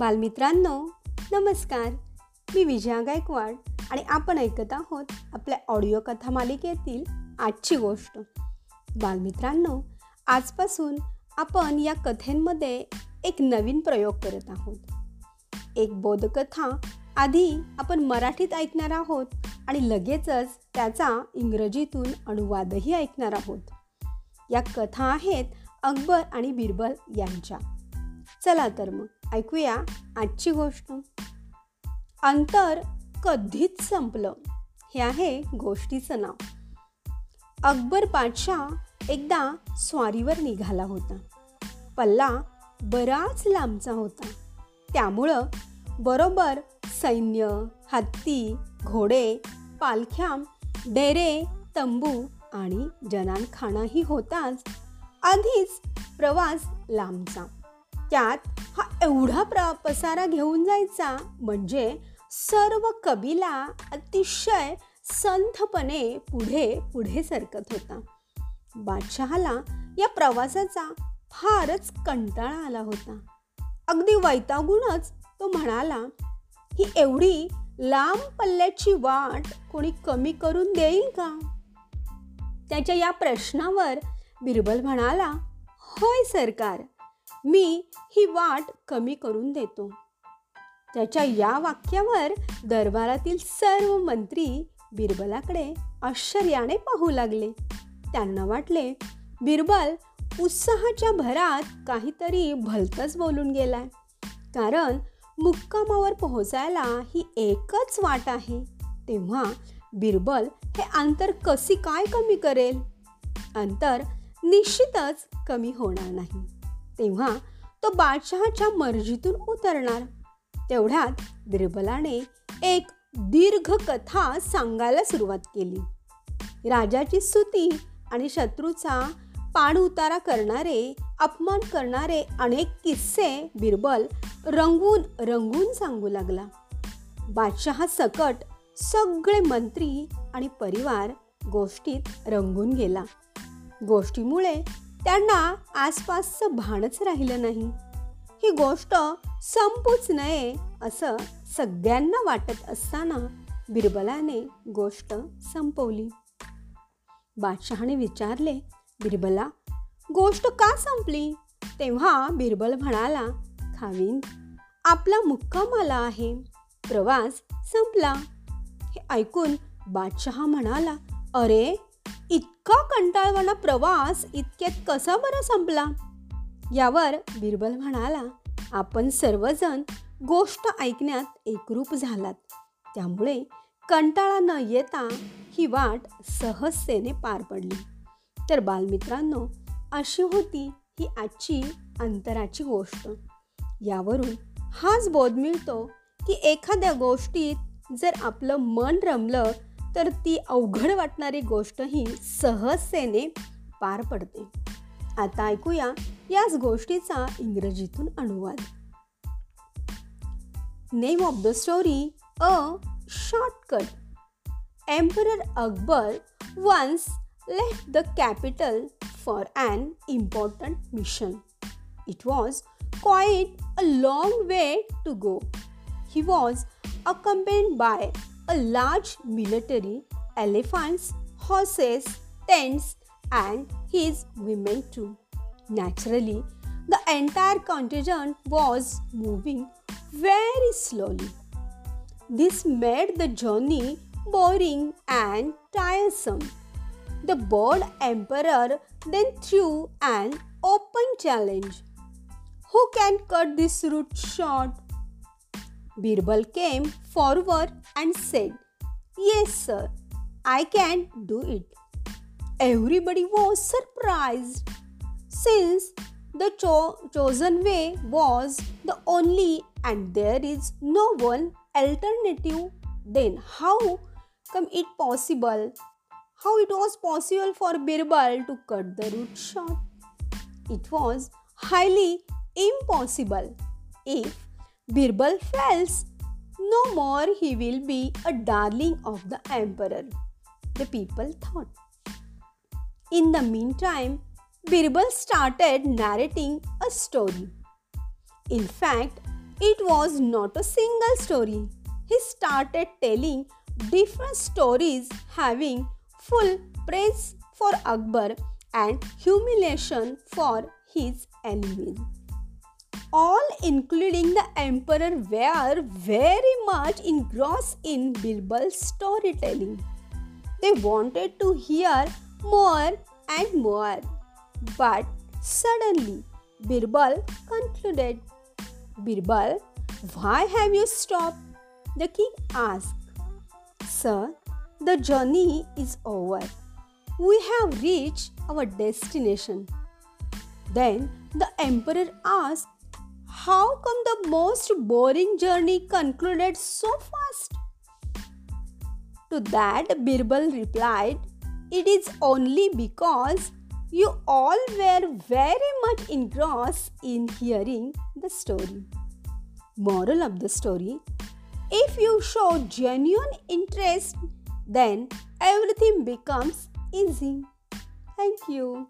बालमित्रांनो नमस्कार. मी विजया गायकवाड आणि आपण ऐकत आहोत आपल्या ऑडिओ कथा मालिकेतील आजची गोष्ट. बालमित्रांनो आजपासून आपण या कथेंमध्ये एक नवीन प्रयोग करत आहोत. एक बोधकथा आधी आपण मराठीत ऐकणार आहोत आणि लगेचच त्याचा इंग्रजीतून अनुवादही ऐकणार आहोत. या कथा आहेत अकबर आणि बिरबल यांच्या. चला तर मग. ऐकूया आजची गोष्ट. अंतर कधीच संपलं. हे आहे गोष्टीचं नाव. अकबर बादशाह एकदा स्वारीवर निघाला होता. पल्ला बराच लांबचा होता. त्यामुळं बरोबर सैन्य हत्ती घोडे पालख्या डेरे तंबू आणि जनानखानाही होताच. आधीच प्रवास लांबचा. त्यात हा एवढा प्र पसारा घेऊन जायचा म्हणजे सर्व कबिला अतिशय संथपणे पुढे पुढे सरकत होता. बादशहाला या प्रवासाचा फारच कंटाळा आला होता. अगदी वैतागूनच तो म्हणाला ही एवढी लांब पल्ल्याची वाट कोणी कमी करून देईल का? त्याच्या या प्रश्नावर बिरबल म्हणाला होय सरकार मी ही वाट कमी करून देतो. त्याच्या या वाक्यावर दरबारातील सर्व मंत्री बिरबलाकडे आश्चर्याने पाहू लागले. त्यांना वाटले बिरबल उत्साहाच्या भरात काहीतरी भलतंच बोलून गेलाय. कारण मुक्कामावर पोहोचायला ही एकच वाट आहे. तेव्हा बिरबल हे अंतर कशी काय कमी करेल? अंतर निश्चितच कमी होणार नाही. तेव्हा तो बादशहाच्या मर्जीतून उतरणार. तेवढ्यात बिरबलाने एक दीर्घ कथा सांगायला सुरुवात केली. राजाची स्तुती आणि शत्रूचा पाण उतारा करणारे अपमान करणारे अनेक किस्से बिरबल रंगून रंगून सांगू लागला. बादशहा सकट सगळे मंत्री आणि परिवार गोष्टीत रंगून गेला. गोष्टीमुळे त्यांना आसपासचं भानच राहिलं नाही. ही गोष्ट संपूच नये असं सगळ्यांना वाटत असताना बिरबलाने गोष्ट संपवली. बादशहाने विचारले बिरबला गोष्ट का संपली? तेव्हा बिरबल म्हणाला खावीन आपला मुक्काम आला आहे. प्रवास संपला. हे ऐकून बादशहा म्हणाला अरे इतका कंटाळवाणा प्रवास इतक्यात कसा बरा संपला? यावर बिरबल म्हणाला आपण सर्वजण गोष्ट ऐकण्यात एकरूप झालात. त्यामुळे कंटाळा न येता ही वाट सहजतेने पार पडली. तर बालमित्रांनो अशी होती ही आजची अंतराची गोष्ट. यावरून हाच बोध मिळतो की एखाद्या गोष्टीत जर आपलं मन रमलं तर ती अवघड वाटणारी गोष्ट ही सहजतेने पार पडते. आता ऐकूया याच गोष्टीचा इंग्रजीतून अनुवाद. Name of the story a shortcut emperor Akbar once left the capital for an important mission it was quite a long way to go he was accompanied by a large military, elephants, horses, tents, and his women too. Naturally, the entire contingent was moving very slowly. This made the journey boring and tiresome. The bored emperor then threw an open challenge. Who can cut this route short? Birbal came forward and said, Yes, sir, I can do it. Everybody was surprised. Since the cho- chosen way was the only and there is no one alternative then how come it possible? How it was possible for birbal to cut the root short? It was highly impossible. If birbal fails no more he will be a darling of the emperor the people thought in the meantime birbal started narrating a story in fact it was not a single story. He started telling different stories having full praise for Akbar and humiliation for his enemies. All, including the emperor, were very much engrossed in Birbal's storytelling. They wanted to hear more and more. But suddenly, Birbal concluded, Birbal, why have you stopped? The king asked. Sir, the journey is over. We have reached our destination. Then the emperor asked, How come the most boring journey concluded so fast? To that, Birbal replied, It is only because you all were very much engrossed in hearing the story. Moral of the story If you show genuine interest, then everything becomes easy. Thank you.